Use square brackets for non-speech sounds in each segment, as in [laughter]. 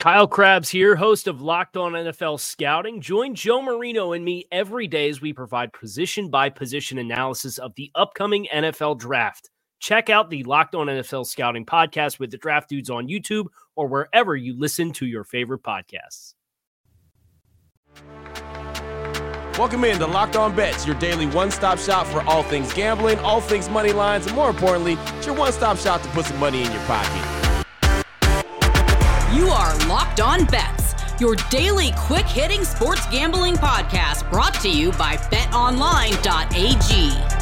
Kyle Crabbs here, host of Locked On NFL Scouting. Join Joe Marino and me every day as we provide position by position analysis of the upcoming NFL draft. Check out the Locked On NFL Scouting podcast with the draft dudes on YouTube or wherever you listen to your favorite podcasts. Welcome in to Locked On Bets, your daily one stop shop for all things gambling, all things money lines, and more importantly, it's your one stop shop to put some money in your pocket. You are Locked On Bets, your daily quick hitting sports gambling podcast brought to you by betonline.ag.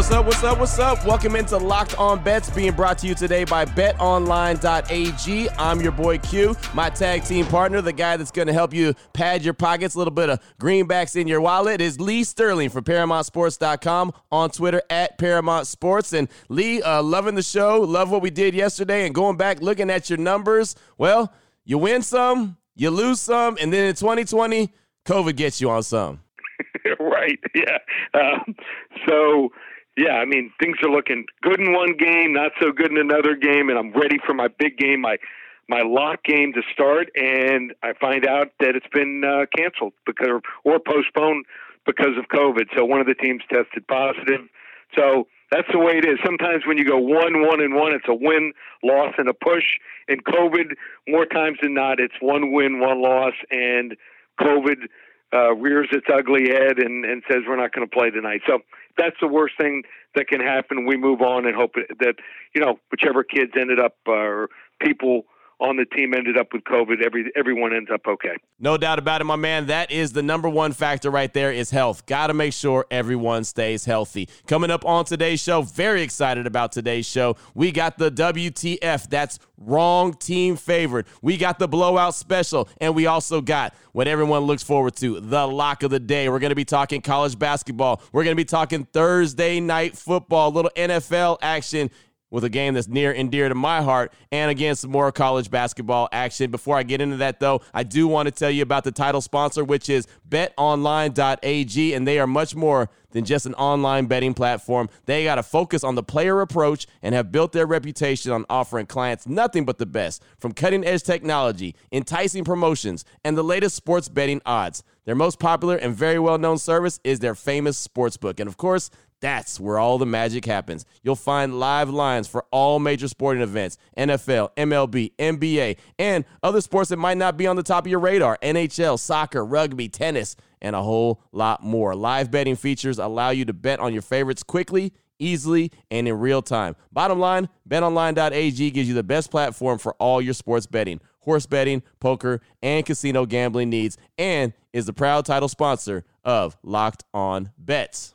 What's up? What's up? What's up? Welcome into Locked On Bets, being brought to you today by BetOnline.ag. I'm your boy Q, my tag team partner, the guy that's going to help you pad your pockets, a little bit of greenbacks in your wallet. Is Lee Sterling from ParamountSports.com on Twitter at Paramount Sports. And Lee, uh, loving the show, love what we did yesterday, and going back looking at your numbers. Well, you win some, you lose some, and then in 2020, COVID gets you on some. [laughs] right. Yeah. Um, so yeah, I mean things are looking good in one game, not so good in another game, and I'm ready for my big game, my my lock game to start, and I find out that it's been uh, canceled because or postponed because of COVID. So one of the teams tested positive. So that's the way it is. Sometimes when you go one, one, and one, it's a win, loss, and a push. In COVID, more times than not, it's one win, one loss, and COVID uh, rears its ugly head and, and says we're not going to play tonight. So that's the worst thing that can happen. We move on and hope that you know whichever kids ended up uh, or people on the team ended up with COVID, every everyone ends up okay. No doubt about it, my man. That is the number one factor right there is health. Got to make sure everyone stays healthy. Coming up on today's show, very excited about today's show. We got the WTF. That's wrong team favorite. We got the blowout special, and we also got what everyone looks forward to, the lock of the day. We're going to be talking college basketball. We're going to be talking Thursday night football, little NFL action with a game that's near and dear to my heart, and again, some more college basketball action. Before I get into that, though, I do want to tell you about the title sponsor, which is betonline.ag, and they are much more than just an online betting platform. They got to focus on the player approach and have built their reputation on offering clients nothing but the best from cutting edge technology, enticing promotions, and the latest sports betting odds. Their most popular and very well known service is their famous sportsbook. And of course, that's where all the magic happens. You'll find live lines for all major sporting events NFL, MLB, NBA, and other sports that might not be on the top of your radar NHL, soccer, rugby, tennis, and a whole lot more. Live betting features allow you to bet on your favorites quickly, easily, and in real time. Bottom line betonline.ag gives you the best platform for all your sports betting, horse betting, poker, and casino gambling needs, and is the proud title sponsor of Locked On Bets.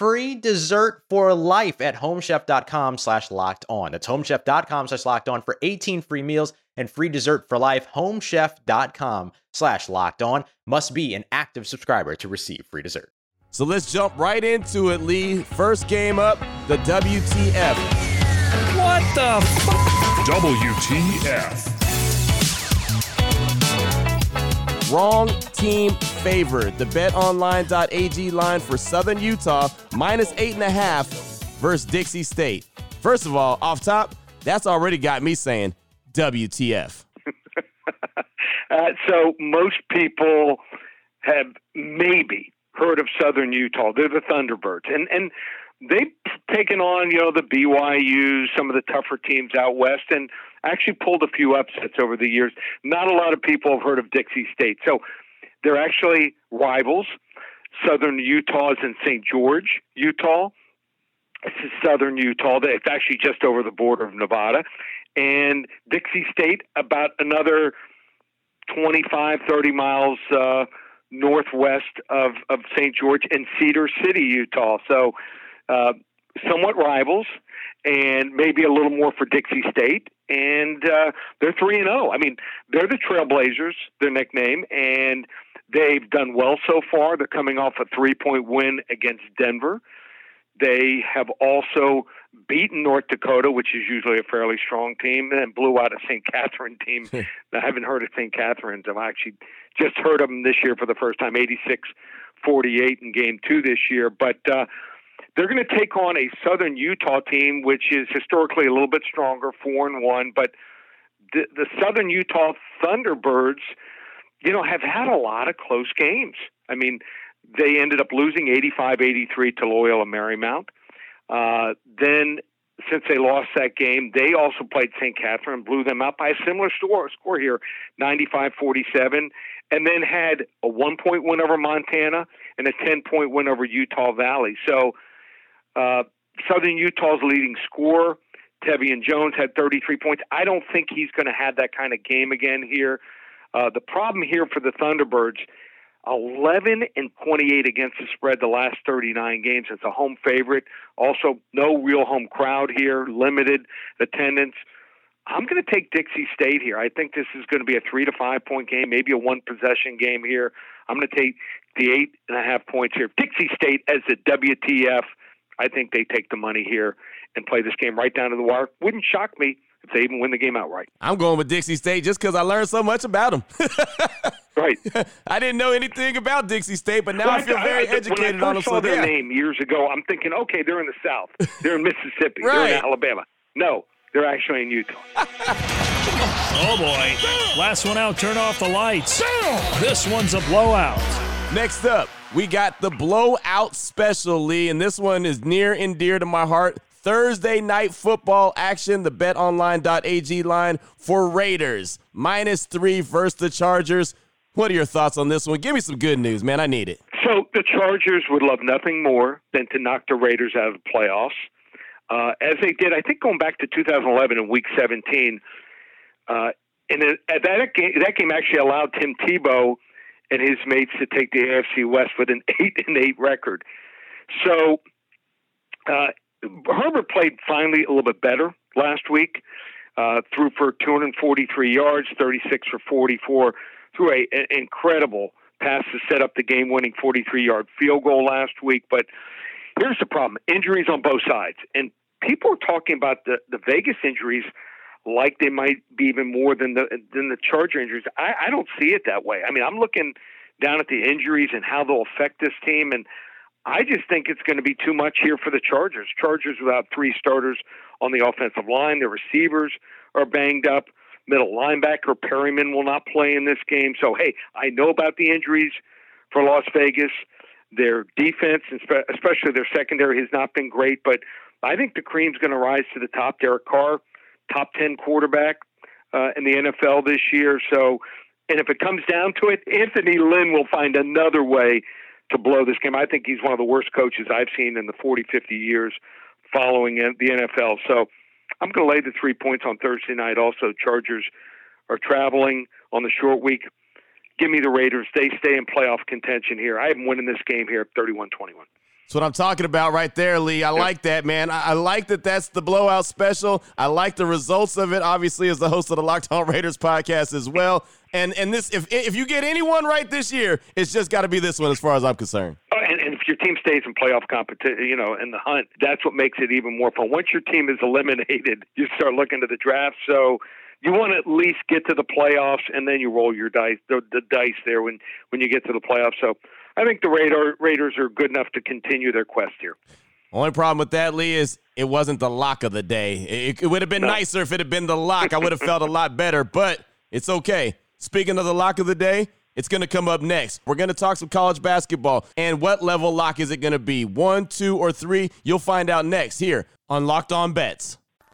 free dessert for life at homechef.com slash locked on. That's homechef.com slash locked on for 18 free meals and free dessert for life. Homechef.com slash locked on must be an active subscriber to receive free dessert. So let's jump right into it, Lee. First game up, the WTF. What the f- WTF. Wrong team favored. The betonline.ag line for Southern Utah minus eight and a half versus Dixie State. First of all, off top, that's already got me saying WTF. [laughs] uh, so most people have maybe heard of Southern Utah. They're the Thunderbirds, and and they've taken on you know the BYU, some of the tougher teams out west, and actually pulled a few upsets over the years. Not a lot of people have heard of Dixie State, so they're actually rivals. Southern Utah is in St. George, Utah. Is southern Utah. It's actually just over the border of Nevada. And Dixie State, about another 25, 30 miles uh, northwest of, of St. George and Cedar City, Utah. So uh, somewhat rivals and maybe a little more for Dixie State. And uh, they're 3 and 0. I mean, they're the Trailblazers, their nickname, and they've done well so far. They're coming off a three point win against Denver. They have also beaten North Dakota, which is usually a fairly strong team, and blew out a St. Katherine team. [laughs] I haven't heard of St. Katherine's. I've actually just heard of them this year for the first time, 86 48 in game two this year. But uh, they're going to take on a Southern Utah team, which is historically a little bit stronger, 4 and 1. But the, the Southern Utah Thunderbirds, you know, have had a lot of close games. I mean, they ended up losing 85 83 to Loyola Marymount. Uh, then, since they lost that game, they also played St. Katherine, blew them out by a similar score, score here, 95 47, and then had a one point win over Montana and a 10 point win over Utah Valley. So, uh, Southern Utah's leading scorer, Tevian Jones, had 33 points. I don't think he's going to have that kind of game again here. Uh, the problem here for the Thunderbirds 11 and 28 against the spread the last 39 games. It's a home favorite. Also, no real home crowd here, limited attendance. I'm going to take Dixie State here. I think this is going to be a three to five point game, maybe a one possession game here. I'm going to take the eight and a half points here. Dixie State as the WTF. I think they take the money here and play this game right down to the wire. Wouldn't shock me if they even win the game outright. I'm going with Dixie State just because I learned so much about them. [laughs] right. I didn't know anything about Dixie State, but now well, I feel very I, educated on them. When I saw their yeah. name years ago, I'm thinking, okay, they're in the South. They're in Mississippi. right. They're in Alabama. No, they're actually in Utah. [laughs] oh, boy. Last one out, turn off the lights. This one's a blowout. Next up, we got the blowout special, Lee, and this one is near and dear to my heart. Thursday night football action, the betonline.ag line for Raiders. Minus three versus the Chargers. What are your thoughts on this one? Give me some good news, man. I need it. So the Chargers would love nothing more than to knock the Raiders out of the playoffs. Uh, as they did, I think going back to 2011 in Week 17, uh, and at that game, that game actually allowed Tim Tebow and his mates to take the AFC West with an [laughs] eight and eight record. So uh, Herbert played finally a little bit better last week. Uh, threw for 243 yards, 36 for 44. Threw a, an incredible pass to set up the game-winning 43-yard field goal last week. But here's the problem: injuries on both sides, and people are talking about the the Vegas injuries like they might be even more than the than the Charger injuries. I, I don't see it that way. I mean, I'm looking down at the injuries and how they'll affect this team, and I just think it's going to be too much here for the Chargers. Chargers without three starters on the offensive line. Their receivers are banged up. Middle linebacker Perryman will not play in this game. So, hey, I know about the injuries for Las Vegas. Their defense, especially their secondary, has not been great, but I think the cream's going to rise to the top. Derek Carr, top 10 quarterback uh, in the NFL this year. So, and if it comes down to it, Anthony Lynn will find another way to blow this game. I think he's one of the worst coaches I've seen in the 40, 50 years following the NFL. So I'm going to lay the three points on Thursday night. Also, Chargers are traveling on the short week. Give me the Raiders. They stay in playoff contention here. I am winning this game here 31 21. That's what I'm talking about right there, Lee. I like that, man. I, I, like that that's the blowout special. I like the results of it, obviously, as the host of the Locked On Raiders podcast as well. And and this if if you get anyone right this year, it's just got to be this one as far as I'm concerned. Oh, and, and if your team stays in playoff competition, you know, in the hunt, that's what makes it even more fun. Once your team is eliminated, [laughs] you start looking to the draft. So you want to at least get to the playoffs, and then you roll your dice, the, the dice there when when you get to the playoffs. So I think the Raider, Raiders are good enough to continue their quest here. Only problem with that, Lee, is it wasn't the lock of the day. It, it would have been no. nicer if it had been the lock. I would have felt a lot better, but it's okay. Speaking of the lock of the day, it's going to come up next. We're going to talk some college basketball and what level lock is it going to be? One, two, or three? You'll find out next here on Locked On Bets.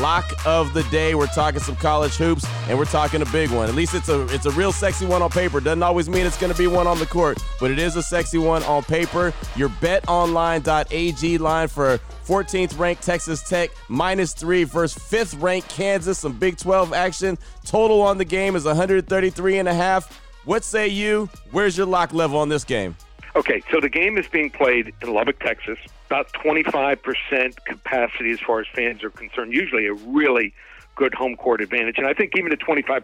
lock of the day. We're talking some college hoops, and we're talking a big one. At least it's a it's a real sexy one on paper. Doesn't always mean it's going to be one on the court, but it is a sexy one on paper. Your BetOnline.ag line for 14th ranked Texas Tech minus three versus fifth ranked Kansas. Some Big 12 action. Total on the game is 133 and a half. What say you? Where's your lock level on this game? Okay, so the game is being played in Lubbock, Texas about 25% capacity as far as fans are concerned. Usually a really good home court advantage. And I think even at 25%,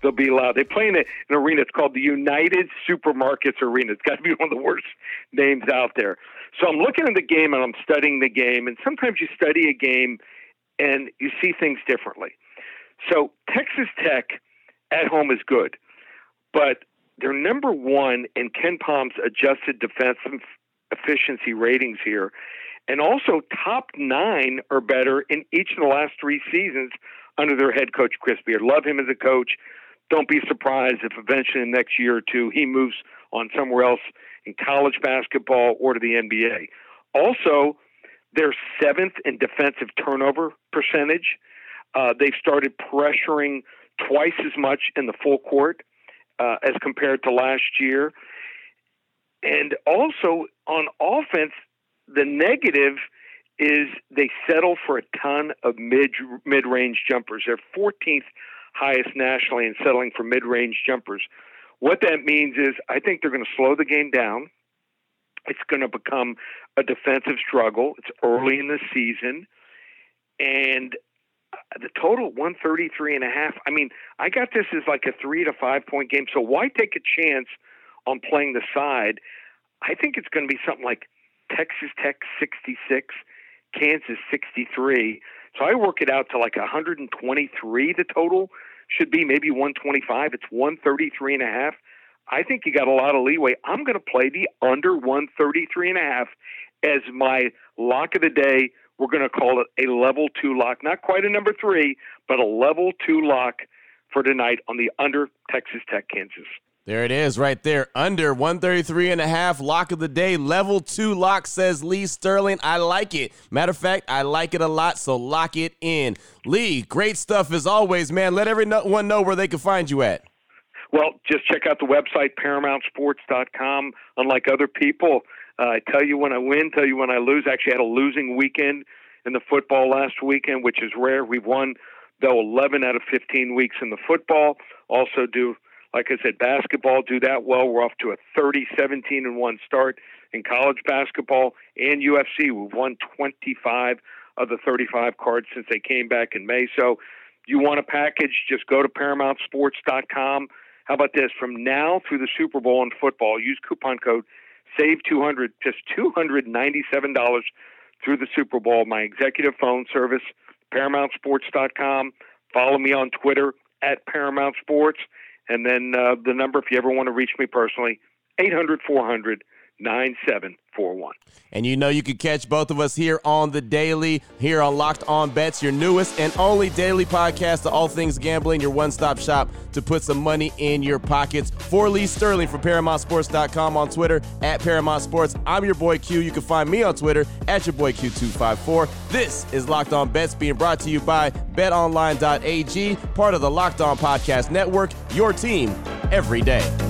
they'll be allowed. They play in an arena. It's called the United Supermarkets Arena. It's got to be [laughs] one of the worst names out there. So I'm looking at the game and I'm studying the game. And sometimes you study a game and you see things differently. So Texas Tech at home is good, but they're number one in KenPom's adjusted defensive efficiency ratings here. And also, top nine or better in each of the last three seasons under their head coach, Chris Beard. Love him as a coach. Don't be surprised if eventually in the next year or two he moves on somewhere else in college basketball or to the NBA. Also, they're seventh in defensive turnover percentage. Uh, they've started pressuring twice as much in the full court uh, as compared to last year. And also on offense, the negative is they settle for a ton of mid mid range jumpers. They're 14th highest nationally in settling for mid range jumpers. What that means is I think they're going to slow the game down. It's going to become a defensive struggle. It's early in the season. And the total 133 and a half. I mean, I got this as like a 3 to 5 point game. So why take a chance on playing the side. I think it's going to be something like Texas Tech 66, Kansas 63. So I work it out to like 123 the total should be maybe 125. It's 133 and a half. I think you got a lot of leeway. I'm going to play the under 133 and a half as my lock of the day. We're going to call it a level 2 lock. Not quite a number 3, but a level 2 lock for tonight on the under Texas Tech Kansas. There it is right there. Under 133 and a half. Lock of the day. Level two lock says Lee Sterling. I like it. Matter of fact, I like it a lot, so lock it in. Lee, great stuff as always, man. Let everyone know where they can find you at. Well, just check out the website, ParamountSports.com. Unlike other people, uh, I tell you when I win, tell you when I lose. Actually, had a losing weekend in the football last weekend, which is rare. We've won, though, 11 out of 15 weeks in the football. Also, do like I said, basketball do that well. We're off to a 30 17 and 1 start in college basketball and UFC. We've won 25 of the 35 cards since they came back in May. So you want a package, just go to ParamountSports.com. How about this? From now through the Super Bowl in football, use coupon code SAVE200, just $297 through the Super Bowl. My executive phone service, ParamountSports.com. Follow me on Twitter at Paramount Sports. And then uh, the number, if you ever want to reach me personally, 800 400 9741. And you know you can catch both of us here on the daily, here on Locked On Bets, your newest and only daily podcast of all things gambling, your one stop shop to put some money in your pockets. For Lee Sterling from ParamountSports.com on Twitter at Paramount Sports. I'm your boy Q. You can find me on Twitter at your boy Q254. This is Locked On Bets being brought to you by BetOnline.ag, part of the Locked On Podcast Network, your team every day.